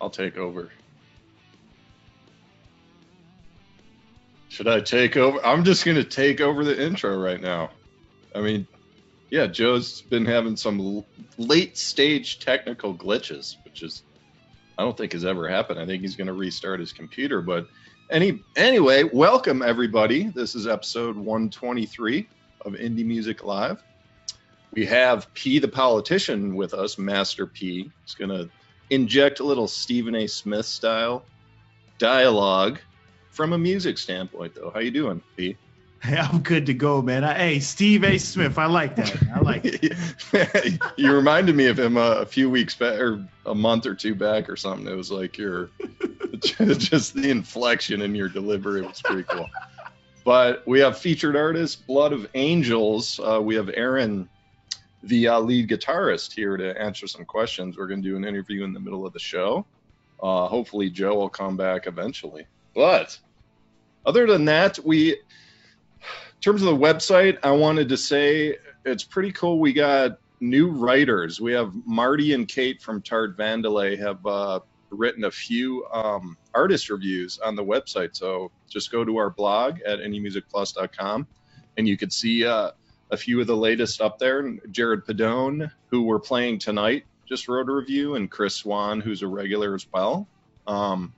I'll take over. Should I take over? I'm just going to take over the intro right now. I mean, yeah, Joe's been having some late stage technical glitches, which is I don't think has ever happened. I think he's going to restart his computer, but any anyway, welcome everybody. This is episode 123 of Indie Music Live. We have P the politician with us, Master P. He's going to inject a little Stephen A. Smith style dialogue from a music standpoint, though. How you doing, P? Hey, I'm good to go, man. I, hey, Steve A. Smith, I like that. I like it. you reminded me of him uh, a few weeks back, or a month or two back, or something. It was like your just the inflection in your delivery was pretty cool. But we have featured artist Blood of Angels. Uh, we have Aaron, the uh, lead guitarist, here to answer some questions. We're going to do an interview in the middle of the show. Uh, hopefully, Joe will come back eventually. But other than that, we in terms of the website, I wanted to say it's pretty cool. We got new writers. We have Marty and Kate from Tart Vandelay have uh, written a few um, artist reviews on the website. So just go to our blog at indiemusicplus.com and you could see uh, a few of the latest up there. Jared Padone, who we're playing tonight, just wrote a review, and Chris Swan, who's a regular as well. Um,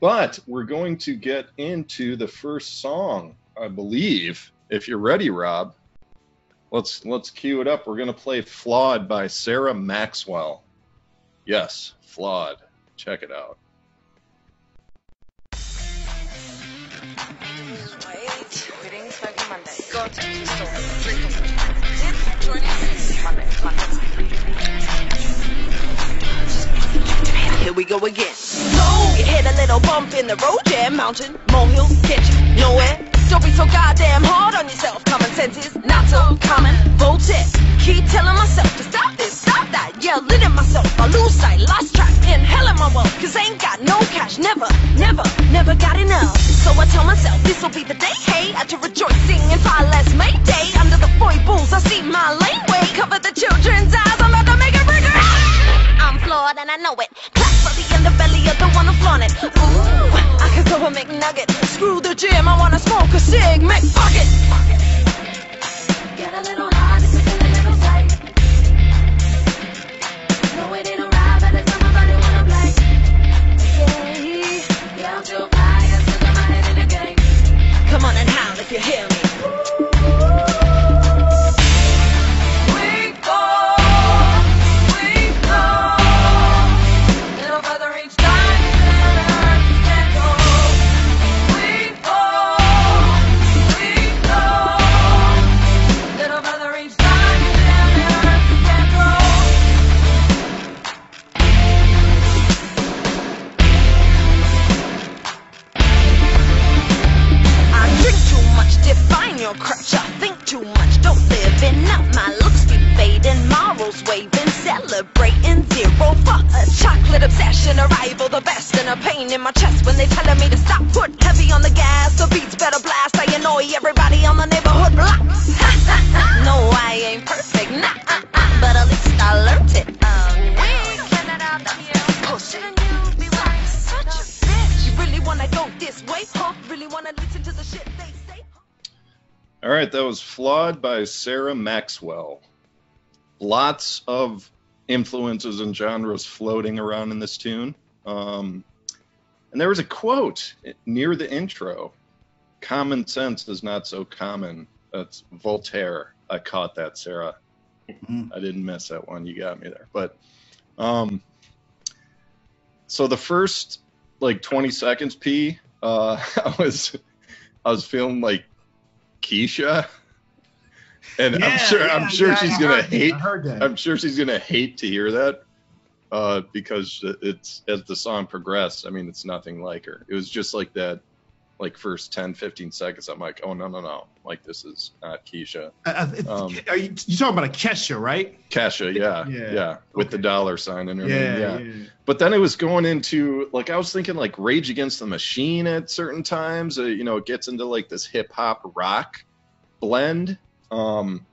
but we're going to get into the first song I believe. If you're ready, Rob, let's let's cue it up. We're gonna play "Flawed" by Sarah Maxwell. Yes, "Flawed." Check it out. Here we go again. So you hit a little bump in the road, yeah, mountain, molehill, get you nowhere. Don't be so goddamn hard on yourself. Common sense is not so common. Bullshit. Keep telling myself to stop this, stop that. Yelling at myself. I lose sight, lost track. In hell in my world. Cause I ain't got no cash. Never, never, never got enough. So I tell myself this'll be the day. Hey, I to rejoicing in far less Mayday. Under the foibles, I see my laneway. Cover the children's eyes. I'm about to make a breaker. I'm flawed and I know it. Clap for the underbelly of the one I'm flaunting. Ooh, I can throw a McNugget. Gym, I wanna smoke a cig. McBucket. Get a little high, Was "Flawed" by Sarah Maxwell. Lots of influences and genres floating around in this tune. Um, and there was a quote near the intro common sense is not so common. That's Voltaire. I caught that, Sarah. Mhm. I didn't miss that one. You got me there. But um, so the first like 20 seconds, P, uh, I was I was feeling like Keisha, and I'm sure yeah, I'm sure yeah, she's I gonna hate. I heard that. I'm sure she's gonna hate to hear that uh, because it's as the song progressed. I mean, it's nothing like her. It was just like that, like first 10, 15 seconds. I'm like, oh no, no, no, like this is not Keisha. Uh, Um, are you, you talking about a Kesha, right? Kesha, yeah, Yeah, yeah, with okay. the dollar sign in her Yeah, name, yeah. yeah. But then it was going into like I was thinking like Rage Against the Machine at certain times. Uh, you know, it gets into like this hip hop rock blend. Um,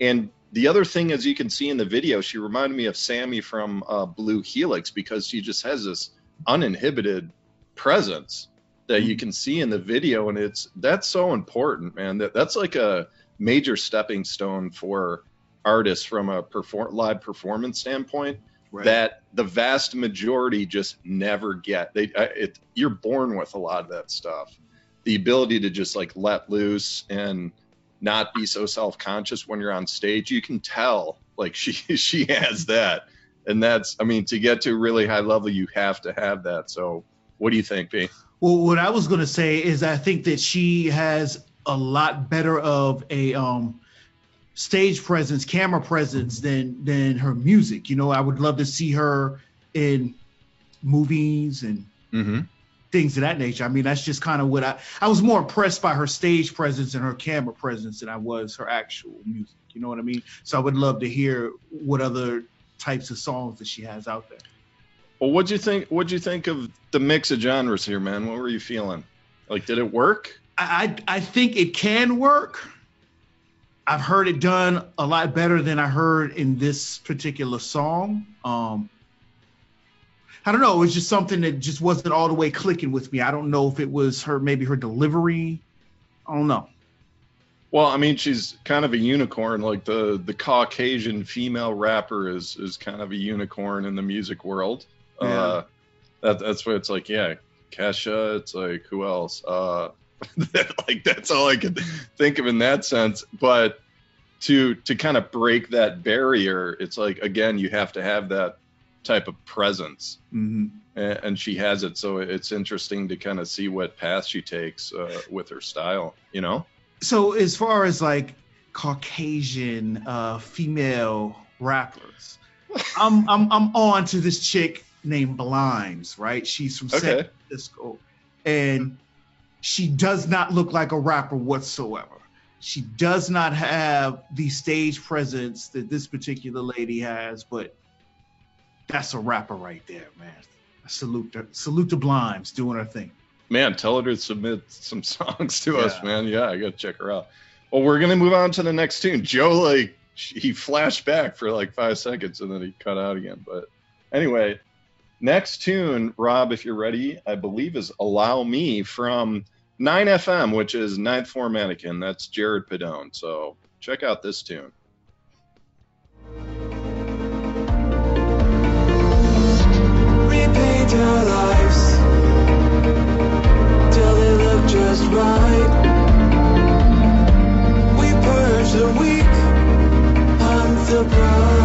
and the other thing, as you can see in the video, she reminded me of Sammy from uh, Blue Helix because she just has this uninhibited presence that you can see in the video, and it's that's so important, man. That that's like a major stepping stone for artists from a perform live performance standpoint Right. that the vast majority just never get. They it you're born with a lot of that stuff. The ability to just like let loose and not be so self-conscious when you're on stage. You can tell like she she has that. And that's I mean to get to a really high level you have to have that. So what do you think, B? Well, what I was gonna say is I think that she has a lot better of a um stage presence, camera presence than than her music. You know, I would love to see her in movies and Mm-hmm. Things of that nature. I mean, that's just kind of what I I was more impressed by her stage presence and her camera presence than I was her actual music. You know what I mean? So I would love to hear what other types of songs that she has out there. Well, what'd you think? What'd you think of the mix of genres here, man? What were you feeling? Like, did it work? I, I I think it can work. I've heard it done a lot better than I heard in this particular song. Um, I don't know. It was just something that just wasn't all the way clicking with me. I don't know if it was her, maybe her delivery. I don't know. Well, I mean, she's kind of a unicorn. Like the the Caucasian female rapper is is kind of a unicorn in the music world. Uh, that, that's what it's like. Yeah, Kesha. It's like who else? Uh, like that's all I could think of in that sense. But to to kind of break that barrier, it's like again, you have to have that type of presence. hmm and, she has it. So it's interesting to kind of see what path she takes uh, with her style. You know? So as far as like Caucasian uh, female rappers, I'm I'm I'm on to this chick named Blimes, right? She's from San Francisco, and she does not look like a rapper whatsoever. She does not have the stage presence that this particular lady has, but that's a rapper right there, man. I salute her, salute to Blimes doing her thing. Man, tell her to submit some songs to us, man. Yeah, I gotta check her out. Well, we're gonna move on to the next tune. Joe, like, he flashed back for like five seconds and then he cut out again. But anyway, next tune, Rob, if you're ready, I believe is "Allow Me" from 9FM, which is Ninth Floor Mannequin. That's Jared Padone. So check out this tune. Our lives till they look just right. We purge the weak, hunt the pride.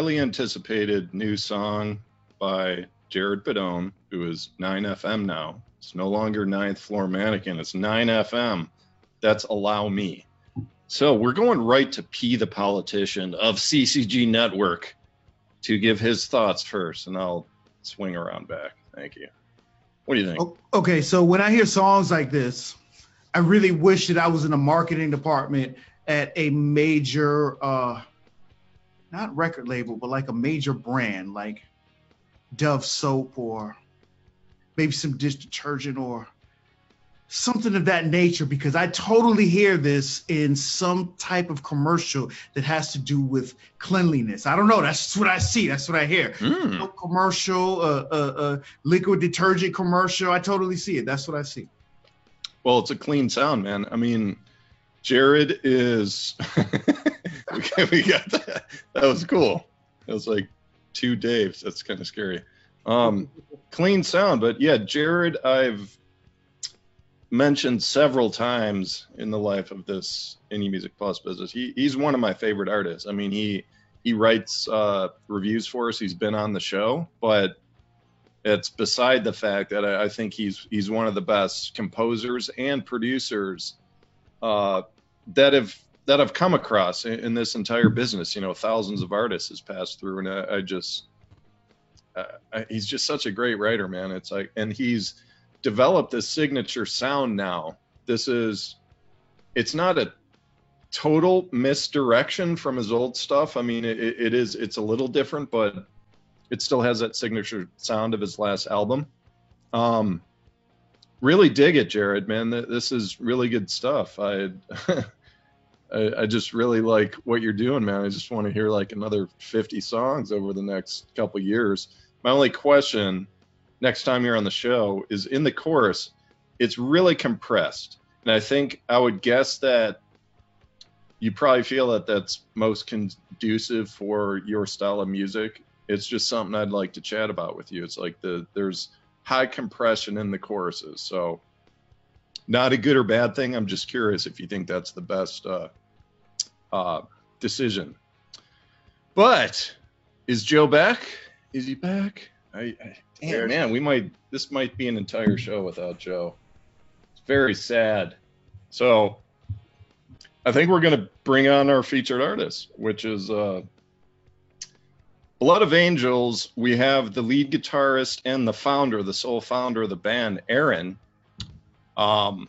Highly anticipated new song by Jared Padone, who is 9FM now. It's no longer Ninth Floor Mannequin. It's 9FM. That's Allow Me. So we're going right to P the politician of CCG Network to give his thoughts first, and I'll swing around back. Thank you. What do you think? Okay, so when I hear songs like this, I really wish that I was in the marketing department at a major, uh, not record label, but like a major brand, like Dove soap or maybe some dish detergent or something of that nature, because I totally hear this in some type of commercial that has to do with cleanliness. I don't know. That's what I see. That's what I hear soap commercial, uh, uh, uh, liquid detergent commercial. I totally see it. That's what I see. Well, it's a clean sound, man. I mean, Jared is. we, got, that. That was cool. It was like two Daves. That's kind of scary. Um, clean sound, but yeah, Jared, I've mentioned several times in the life of this indie music plus business. He, he's one of my favorite artists. I mean, he he writes uh, reviews for us. He's been on the show, but it's beside the fact that I, I think he's he's one of the best composers and producers uh, that have that I've come across in, in this entire business. You know, thousands of artists has passed through, and I, I just uh, I, he's just such a great writer, man. It's like, and he's developed this signature sound now. This is, it's not a total misdirection from his old stuff. I mean, it, it is, it's a little different, but it still has that signature sound of his last album. Um, really dig it, Jared, man. This is really good stuff. I, I, I just really like what you're doing, man. I just want to hear like another 50 songs over the next couple years. My only question next time you're on the show is in the chorus, it's really compressed. And I think I would guess that you probably feel that that's most conducive for your style of music. It's just something I'd like to chat about with you. It's like the there's high compression in the choruses. So not a good or bad thing. I'm just curious if you think that's the best uh, uh, decision. But is Joe back? Is he back? I, I damn man, we might this might be an entire show without Joe. It's very sad. So I think we're gonna bring on our featured artist, which is uh, Blood of Angels. We have the lead guitarist and the founder, the sole founder of the band, Aaron. Um,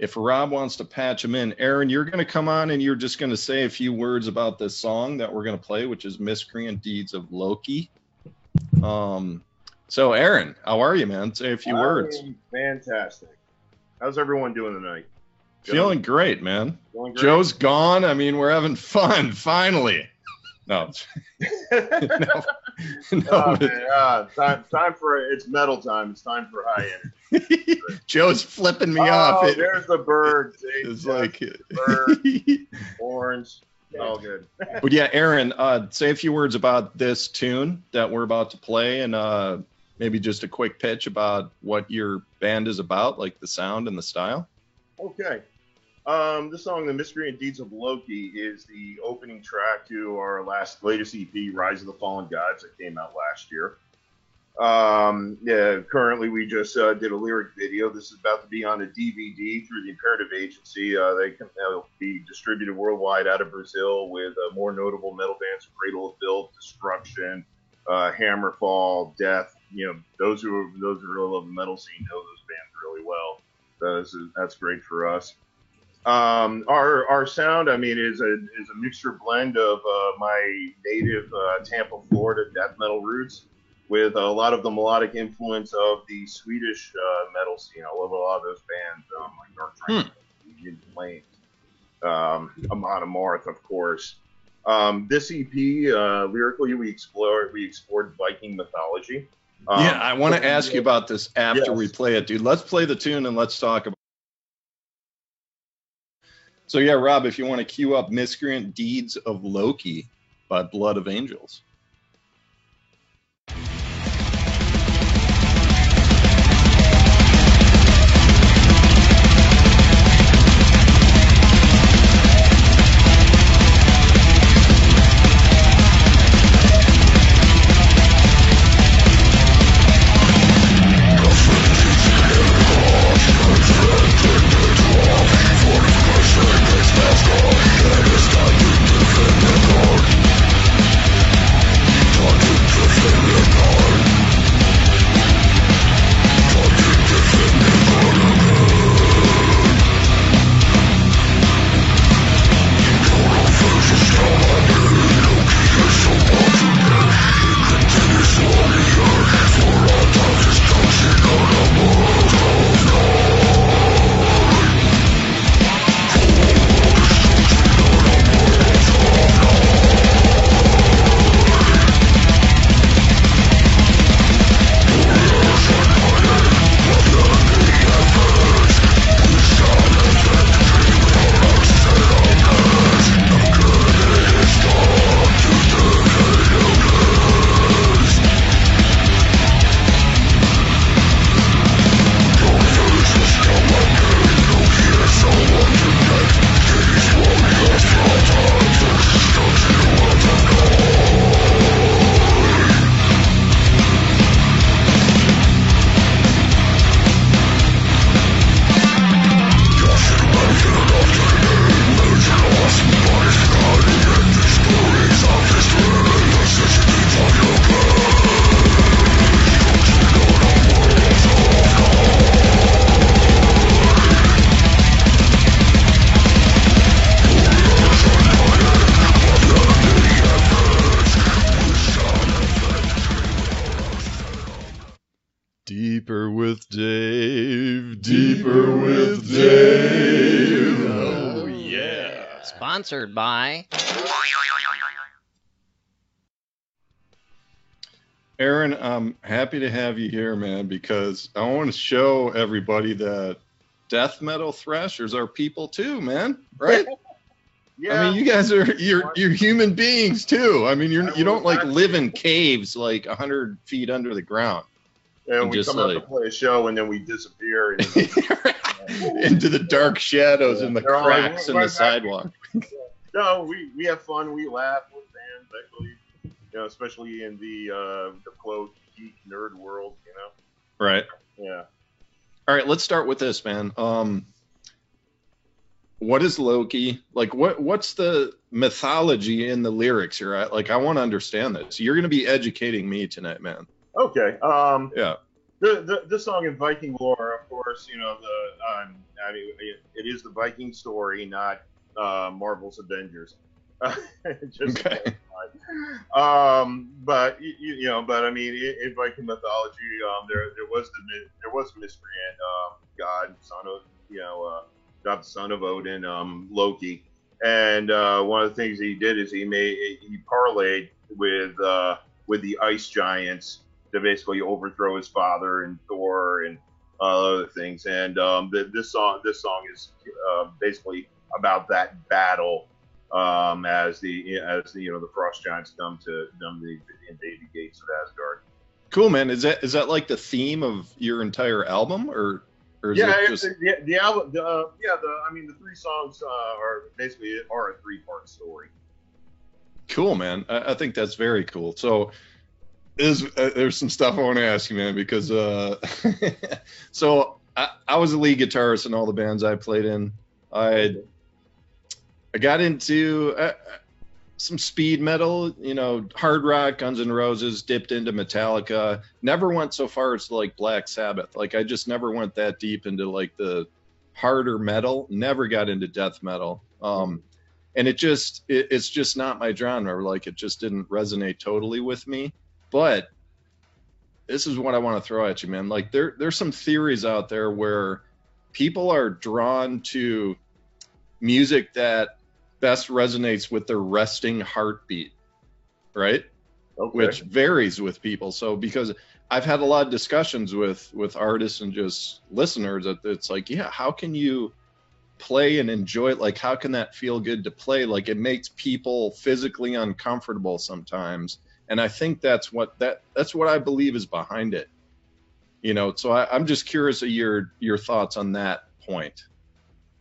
if Rob wants to patch him in, Aaron, you're going to come on and you're just going to say a few words about this song that we're going to play, which is "Miscreant Deeds of Loki." Um, so, Aaron, how are you, man? Say a few I words. Fantastic. How's everyone doing tonight? Feeling great, man. Feeling great? Joe's gone. I mean, we're having fun finally. No, no, no. oh, man, uh, time, time for it's metal time. It's time for high energy. Joe's flipping me oh, off. It- there's the bird. It's like, bird. orange. All good. but yeah, Aaron, uh, say a few words about this tune that we're about to play, and uh, maybe just a quick pitch about what your band is about, like the sound and the style. Okay. Um, this song, "The Miscreant Deeds of Loki," is the opening track to our last latest EP, "Rise of the Fallen Gods," that came out last year. Um, yeah, currently we just uh, did a lyric video. This is about to be on a DVD through the Imperative Agency. Uh, they can be distributed worldwide out of Brazil with more notable metal bands: Cradle of Filth, Destruction, uh, Hammerfall, Death. You know, those who those who really love the metal scene know those bands really well. That's great for us. Um, our our sound, I mean, is a is a mixture blend of uh, my native uh, Tampa, Florida death metal roots with a lot of the melodic influence of the Swedish uh, metal scene. I love a lot of those bands, um, like Dark Tranquil, In Flames, um, Amon Amarth, of course. Um, this EP, uh, lyrically, we explored we explored Viking mythology. Um, yeah, I want to ask you about this after Yes. we play it, dude. Let's play the tune and let's talk about. So yeah, Rob, if you want to cue up "Miscreant Deeds of Loki" by Blood of Angels. Sponsored by. Aaron, I'm happy to have you here, man, because I want to show everybody that death metal thrashers are people too, man. Right? Yeah. I mean, you guys are you're you're human beings too. I mean, you're you don't like live in caves like hundred feet under the ground and and we just come out to play a show and then we disappear. And, into the dark shadows and the They're all like, cracks in the sidewalk. No, we, we have fun. We laugh with fans, actually. You know, especially in the uh, the quote geek nerd world. You know. Right. Yeah. All right, let's start with this, man. Um, what is Loki? Like, what what's the mythology in the lyrics here? I, like, I want to understand this. You're going to be educating me tonight, man. Okay. Um. Yeah. The, the the song in Viking lore, of course, you know the um, I mean it is the Viking story, not uh, Marvel's Avengers. Just Okay. um, but you, you know, but I mean, in, in Viking mythology, um, there there was the there was miscreant, um, God, son of you know, uh, God, son of Odin, um, Loki, and uh, one of the things he did is he made he parlayed with uh, with the ice giants to basically overthrow his father and Thor and uh, other things. And um, the, this song this song is uh, basically about that battle um, as the as the you know the frost giants come to come to invade the gates of Asgard. Cool, man. Is that is that like the theme of your entire album, or or is Yeah, it just the, the album. The, uh, yeah, the I mean the three songs uh, are basically are a three part story. cool, man? I, I think that's very cool. So. Is, uh, there's some stuff I want to ask you, man, because uh, so I, I was a lead guitarist in all the bands I played in. I I got into uh, some speed metal, you know, hard rock, Guns N' Roses, dipped into Metallica. Never went so far as like Black Sabbath. Like I just never went that deep into like the harder metal. Never got into death metal. Um, and it just it, it's just not my genre. Like it just didn't resonate totally with me. But this is what I want to throw at you, man. Like there there's some theories out there where people are drawn to music that best resonates with their resting heartbeat, right? Okay. Which varies with people. So because I've had a lot of discussions with with artists and just listeners that it's like, yeah, how can you play and enjoy it? Like how can that feel good to play? Like it makes people physically uncomfortable sometimes. And I think that's what that that's what I believe is behind it. You know, so I, I'm just curious of your your thoughts on that point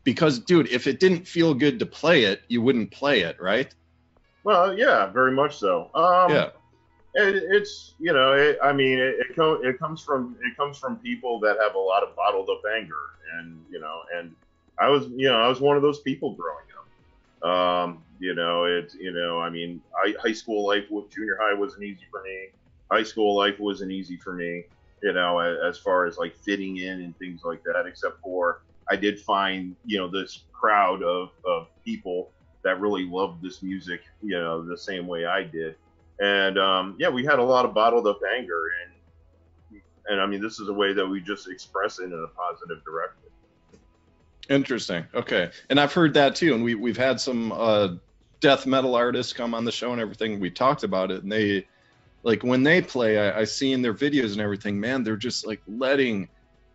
because dude if it didn't feel good to play it you wouldn't play it right Well, yeah, very much so. Um, yeah It, it's you know, it, I mean, it, it, co- it comes from it comes from people that have a lot of bottled up anger, and you know, and I was you know I was one of those people growing up. Um, you know, it's you know, I mean, I, high school life, with junior high wasn't easy for me. High school life wasn't easy for me. You know, as far as like fitting in and things like that. Except for I did find you know this crowd of of people that really loved this music, you know, the same way I did. And um, yeah, we had a lot of bottled up anger, and and I mean, this is a way that we just express it in a positive direction. interesting. Okay. And i've heard that too. And we, we've had some uh, death metal artists come on the show and everything. We talked about it. And they like when they play I, I see in their videos and everything man they're just like letting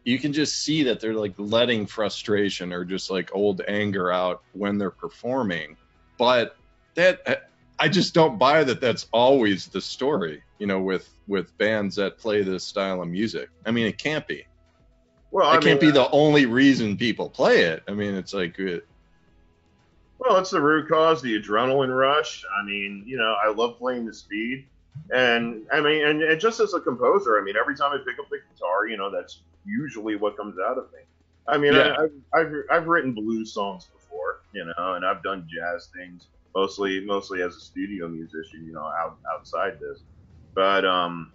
you can just see that they're like letting frustration or just like old anger out when they're performing but that i just don't buy that that's always the story you know with with bands that play this style of music i mean it can't be Well, I it can't be the only reason people play it i mean it's like uh, Well, it's the root cause, the adrenaline rush. I mean, you know, I love playing the speed. And I mean, and, and just as a composer, I mean, every time I pick up the guitar, you know, that's usually what comes out of me. I mean, Yeah. I, I've, I've I've written blues songs before, you know, and I've done jazz things mostly mostly as a studio musician, you know, out outside this. But um,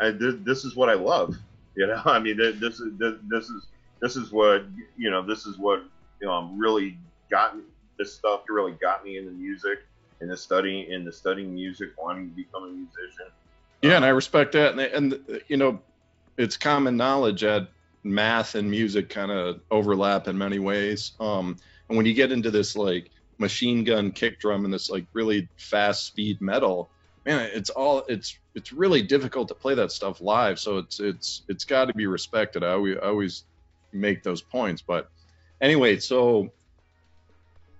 I, th- this is what I love, you know. I mean, th- this is this, this is this is what you know. This is what you know. um, Really got me. This stuff really got me into music, in the studying, in the studying music, wanting to become a musician. yeah and i respect that and, and you know it's common knowledge that math and music kind of overlap in many ways. Um, and when you get into this like machine gun kick drum and this like really fast speed metal, man, it's all it's it's really difficult to play that stuff live. So it's it's it's got to be respected. I always, I always make those points. But anyway, so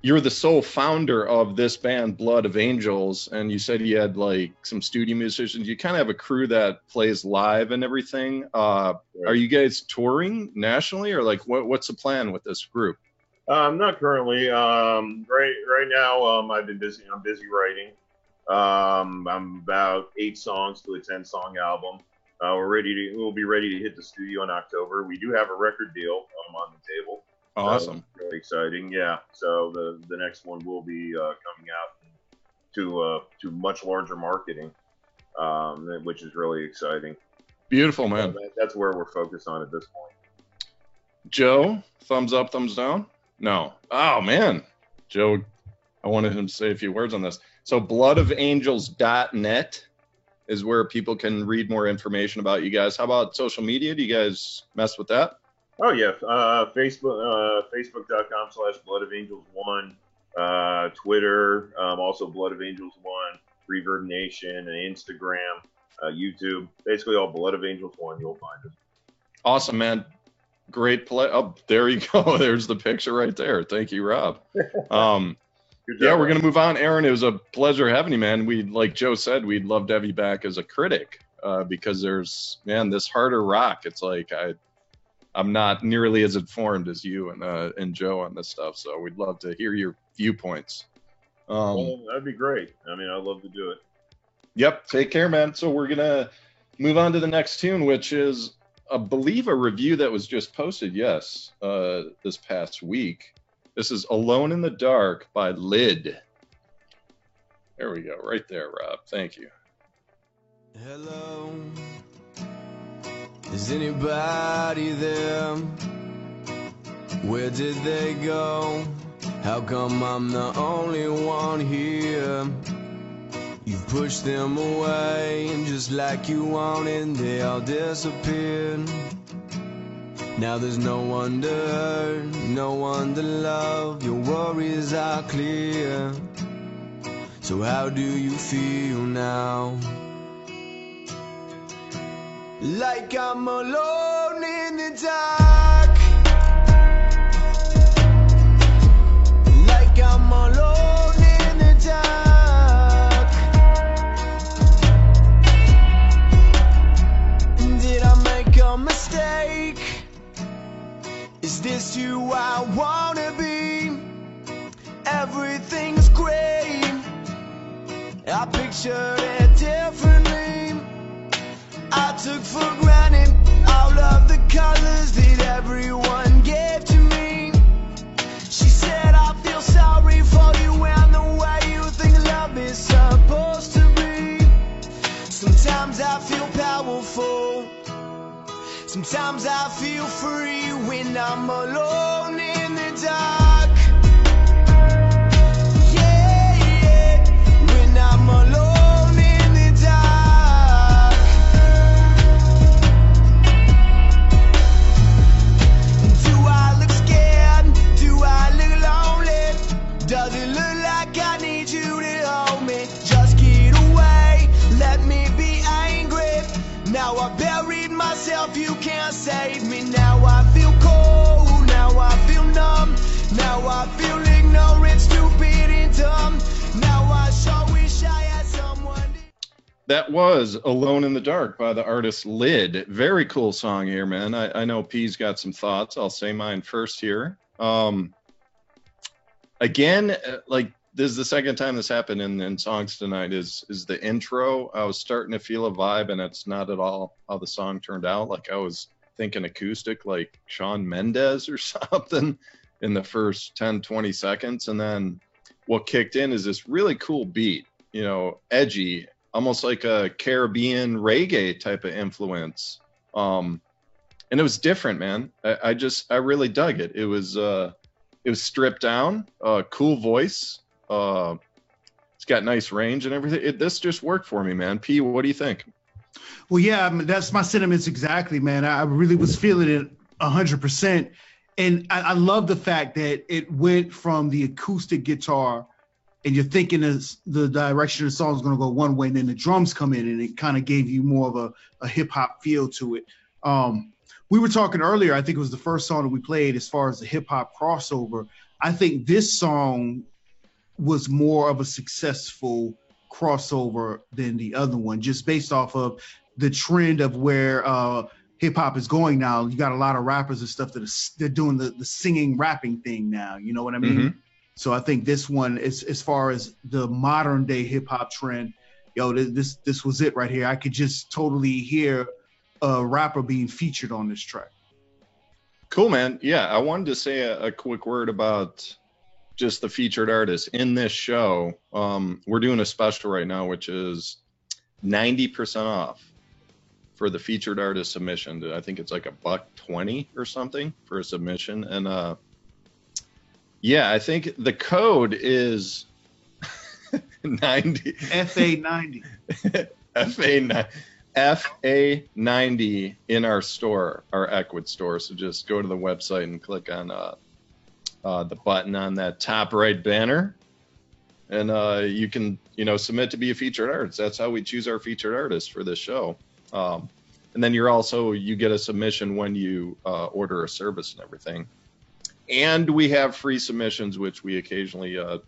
you're the sole founder of this band blood of angels and you said you had like some studio musicians you kind of have a crew that plays live and everything uh, are you guys touring nationally or like what, what's the plan with this group Um, not currently. Um, right, right now, um, I've been busy. I'm busy writing. Um, I'm about eight songs to a ten song album. Uh, we're ready to. We'll be ready to hit the studio in October. We do have a record deal um, on the table. So awesome it's really exciting. Yeah. So the the next one will be uh, coming out to uh, to much larger marketing, um, which is really exciting. beautiful So man that, that's where we're focused on at this point. joe thumbs up thumbs down no oh man joe i wanted him to say a few words on this so bloodofangels.net is where people can read more information about you guys how about social media do you guys mess with that Oh yeah, uh, Facebook, uh, Facebook.com slash Blood of Angels One, uh, Twitter, um, also Blood of Angels One, Reverb Nation, and Instagram, uh, YouTube. Basically, all Blood of Angels One. You'll find us. Awesome, man. Great play. Oh, there you go. There's the picture right there. Thank you, Rob. Um, Good yeah, we're gonna move on. Aaron, it was a pleasure having you, man. We, like Joe said, we'd love to have you back as a critic uh, because there's, man, this harder rock. It's like I, I'm not nearly as informed as you and uh, and Joe on this stuff. So we'd love to hear your viewpoints. Um, Well, that'd be great. I mean, I'd love to do it. Yep. Take care, man. So we're gonna move on to the next tune, which is, I believe, a review that was just posted. Yes, uh, this past week. This is "Alone in the Dark" by Lid. There we go, right there, Rob. Thank you. Hello, is anybody there? Where did they go? How come I'm the only one here? You've pushed them away, and just like you wanted, they all disappeared. Now there's no one to hurt, no one to love, your worries are clear. So, how do you feel now? Like I'm alone in the dark. Like I'm alone in the dark. Did I make a mistake? Is this who I wanna be? Everything's great. I pictured it differently. I took for granted all of the colors that everyone gave to me. She said, I feel sorry for you and the way you think love is supposed to be. Sometimes I feel powerful. Sometimes I feel free when I'm alone in the dark. That was "Alone in the Dark" by the artist Lid. Very cool song here, man. I, I know P's got some thoughts. I'll say mine first here. Um, again, uh, like this is the second time this happened in, in songs tonight. Is is the intro? I was starting to feel a vibe, and it's not at all how the song turned out. Like I was thinking acoustic, like Shawn Mendes or something, in the first 10, 20 seconds, and then what kicked in is this really cool beat. You know, edgy, almost like a Caribbean reggae type of influence. Um, and it was different, man. I, I just I really dug it. It was uh, it was stripped down, uh, cool voice. Uh, it's got nice range and everything. It, this just worked for me, man. P, what do you think? Well, yeah, I mean, that's my sentiments exactly, man. I really was feeling it hundred percent, and I, I love the fact that it went from the acoustic guitar, and you're thinking the direction of the song is going to go one way, and then the drums come in, and it kind of gave you more of a, a hip hop feel to it. Um, we were talking earlier. I think it was the first song that we played as far as the hip hop crossover. I think this song was more of a successful crossover than the other one, just based off of the trend of where uh, hip hop is going now. You got a lot of rappers and stuff that are they're doing the, the singing rapping thing now. You know what I mean? Mhm. So I think this one is as far as the modern day hip hop trend. Yo, this this was it right here. I could just totally hear a rapper being featured on this track. Cool, man. Yeah, I wanted to say a, a quick word about just the featured artists in this show. Um, we're doing a special right now, which is 90% off for the featured artist submission. I think it's like a buck 20 or something for a submission. And uh, yeah, I think the code is 90. FA ninety. FA FA ninety in our store, our Ecwid store. So just go to the website and click on uh, uh, the button on that top right banner, and uh, you can you know submit to be a featured artist. That's how we choose our featured artist for this show. Um, and then you're also you get a submission when you uh, order a service and everything. And we have free submissions, which we occasionally uh,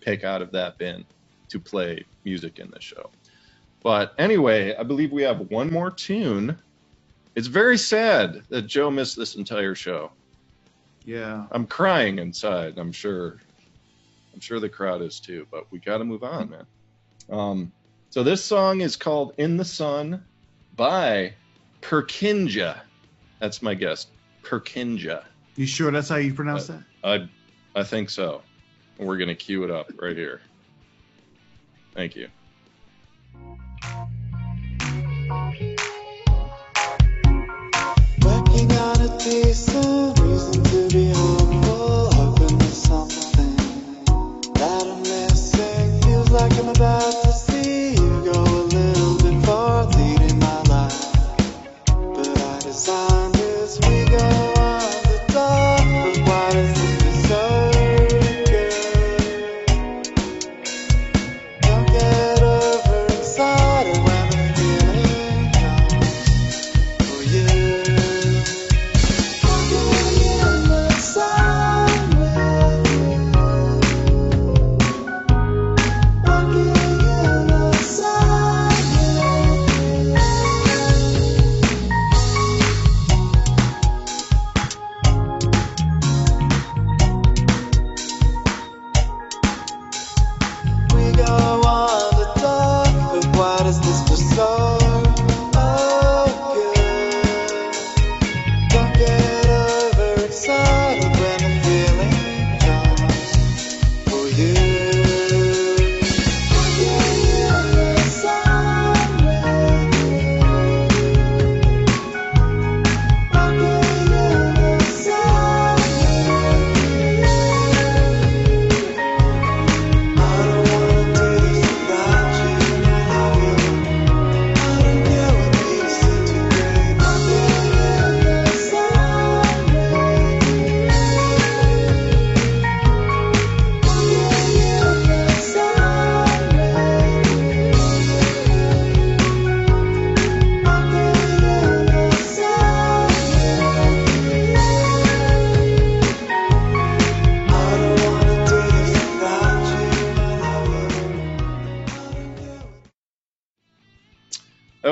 pick out of that bin to play music in the show. But anyway, I believe we have one more tune. It's very sad that Joe missed this entire show. Yeah. I'm crying inside. I'm sure. I'm sure the crowd is too. But we got to move on, man. Um, so this song is called "In the Sun" by Perkinja. That's my guess. Perkinja. You sure that's how you pronounce that? I I think so. We're gonna cue it up right here. Thank you. Working on a decent reason to be hopeful, hoping there's something that I'm missing. Feels like I'm about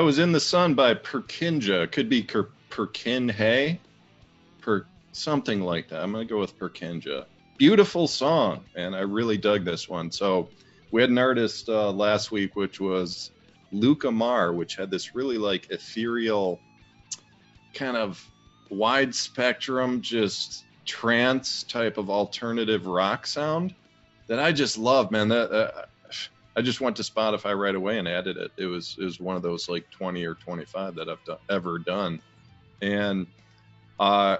was "In the Sun" by Perkinja. Could be Perkin Perkinhay, per something like that. I'm gonna go with Perkinja. Beautiful song, and I really dug this one. So we had an artist uh, last week, which was Luke Amar, which had this really like ethereal, kind of wide spectrum, just trance type of alternative rock sound that I just love, man. That uh, I just went to Spotify right away and added it. It was it was one of those like 20 or 25 that I've do- ever done, and uh,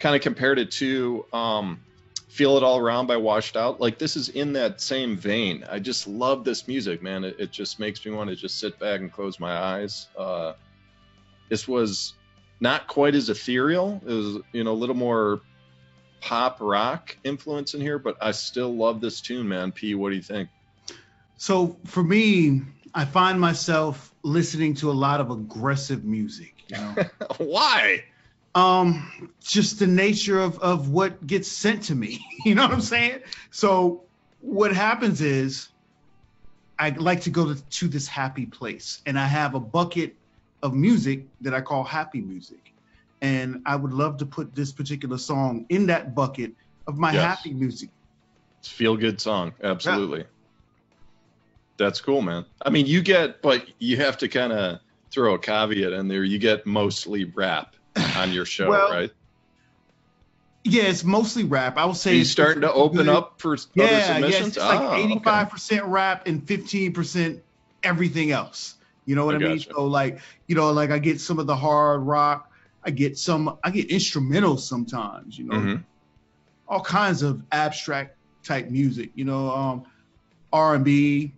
kind of compared it to um, Feel It All Around by Washed Out. Like this is in that same vein. I just love this music, man. It, it just makes me want to just sit back and close my eyes. Uh, this was not quite as ethereal. It was, you know, a little more pop rock influence in here, but I still love this tune, man. P, what do you think? So for me, I find myself listening to a lot of aggressive music. You know, Why? um, just the nature of of what gets sent to me. You know what I'm saying? So what happens is, I like to go to, to this happy place, and I have a bucket of music that I call happy music, and I would love to put this particular song in that bucket of my Yes. happy music. It's feel good song. Absolutely. That's cool, man. I mean, you get, but you have to kind of throw a caveat in there. You get mostly rap on your show, Well, right? Yeah, it's mostly rap. I would Are say you it's starting to open good- up for Yeah, other submissions? it's like Oh, okay. eighty-five percent rap and fifteen percent everything else. You know what I I, mean? gotcha. So like, you know, like I get some of the hard rock, I get some, I get instrumentals sometimes. You know, Mhm. all kinds of abstract type music. You know, um, R and B,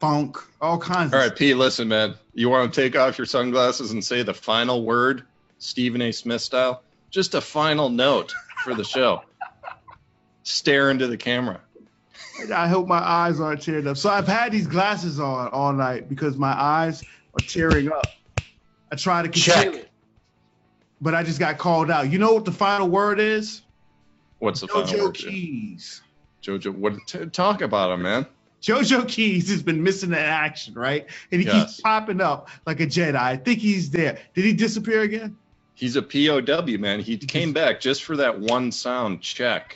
funk, all kinds. All right, P, listen, man. You want to take off your sunglasses and say the final word, Stephen A. Smith style? Just a final note for the show. Stare into the camera. I hope my eyes aren't tearing up. So I've had these glasses on all night because my eyes are tearing up. I try to conceal Check. it, but I just got called out. You know what the final word is? What's the final JoJo word? Jim? Keys. Jojo, what? T- talk about him, man. JoJo Keys has been missing in action, right? And he Yes. keeps popping up like a Jedi. I think he's there. Did he disappear again? He's a POW, man. He came back just for that one sound check,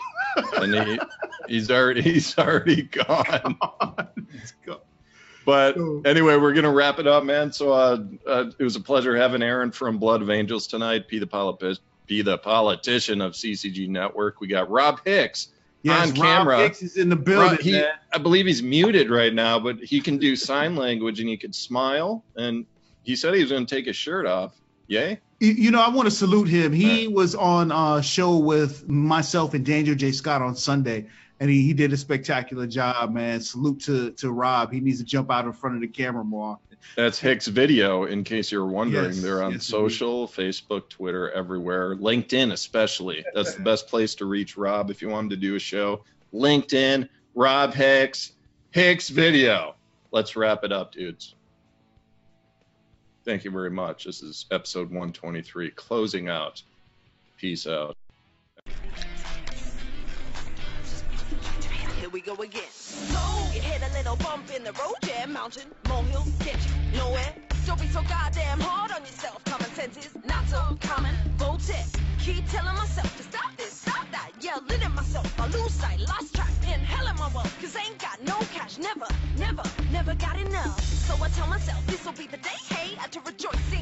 and he he's already he's already gone. Let's go. But So- anyway, we're gonna wrap it up, man. So uh, uh, it was a pleasure having Aaron from Blood of Angels tonight. Be the the politician of CCG Network. We got Rob Hicks Yes, on Rob camera. Hicks is in the building, Rob- he, man. I believe he's muted right now, but he can do sign language and he can smile. And he said he was gonna take his shirt off. Yay! You- know, I want to salute him. He was on a show with myself and Daniel J. Scott on Sunday, and he, he did a spectacular job, man. Salute to, to Rob. He needs to jump out in front of the camera more. That's Hicks Video, in case you're wondering. Yes, They're on yes, social, Facebook, Twitter, everywhere. LinkedIn, especially. That's the best place to reach Rob if you want him to do a show. LinkedIn, Rob Hicks, Hicks Video. Let's wrap it up, dudes. Thank you very much. This is episode 123, closing out. Peace out. We go again. So you hit a little bump in the road, yeah, mountain, molehill, get you nowhere. Don't be so goddamn hard on yourself. Common sense is not so common. Bold tip. Keep telling myself to stop this, stop that. Yelling at myself. I lose sight, lost track, in hell in my wealth. Cause I ain't got no cash, never, never, never got enough. So I tell myself this'll be the day, hey, I to rejoice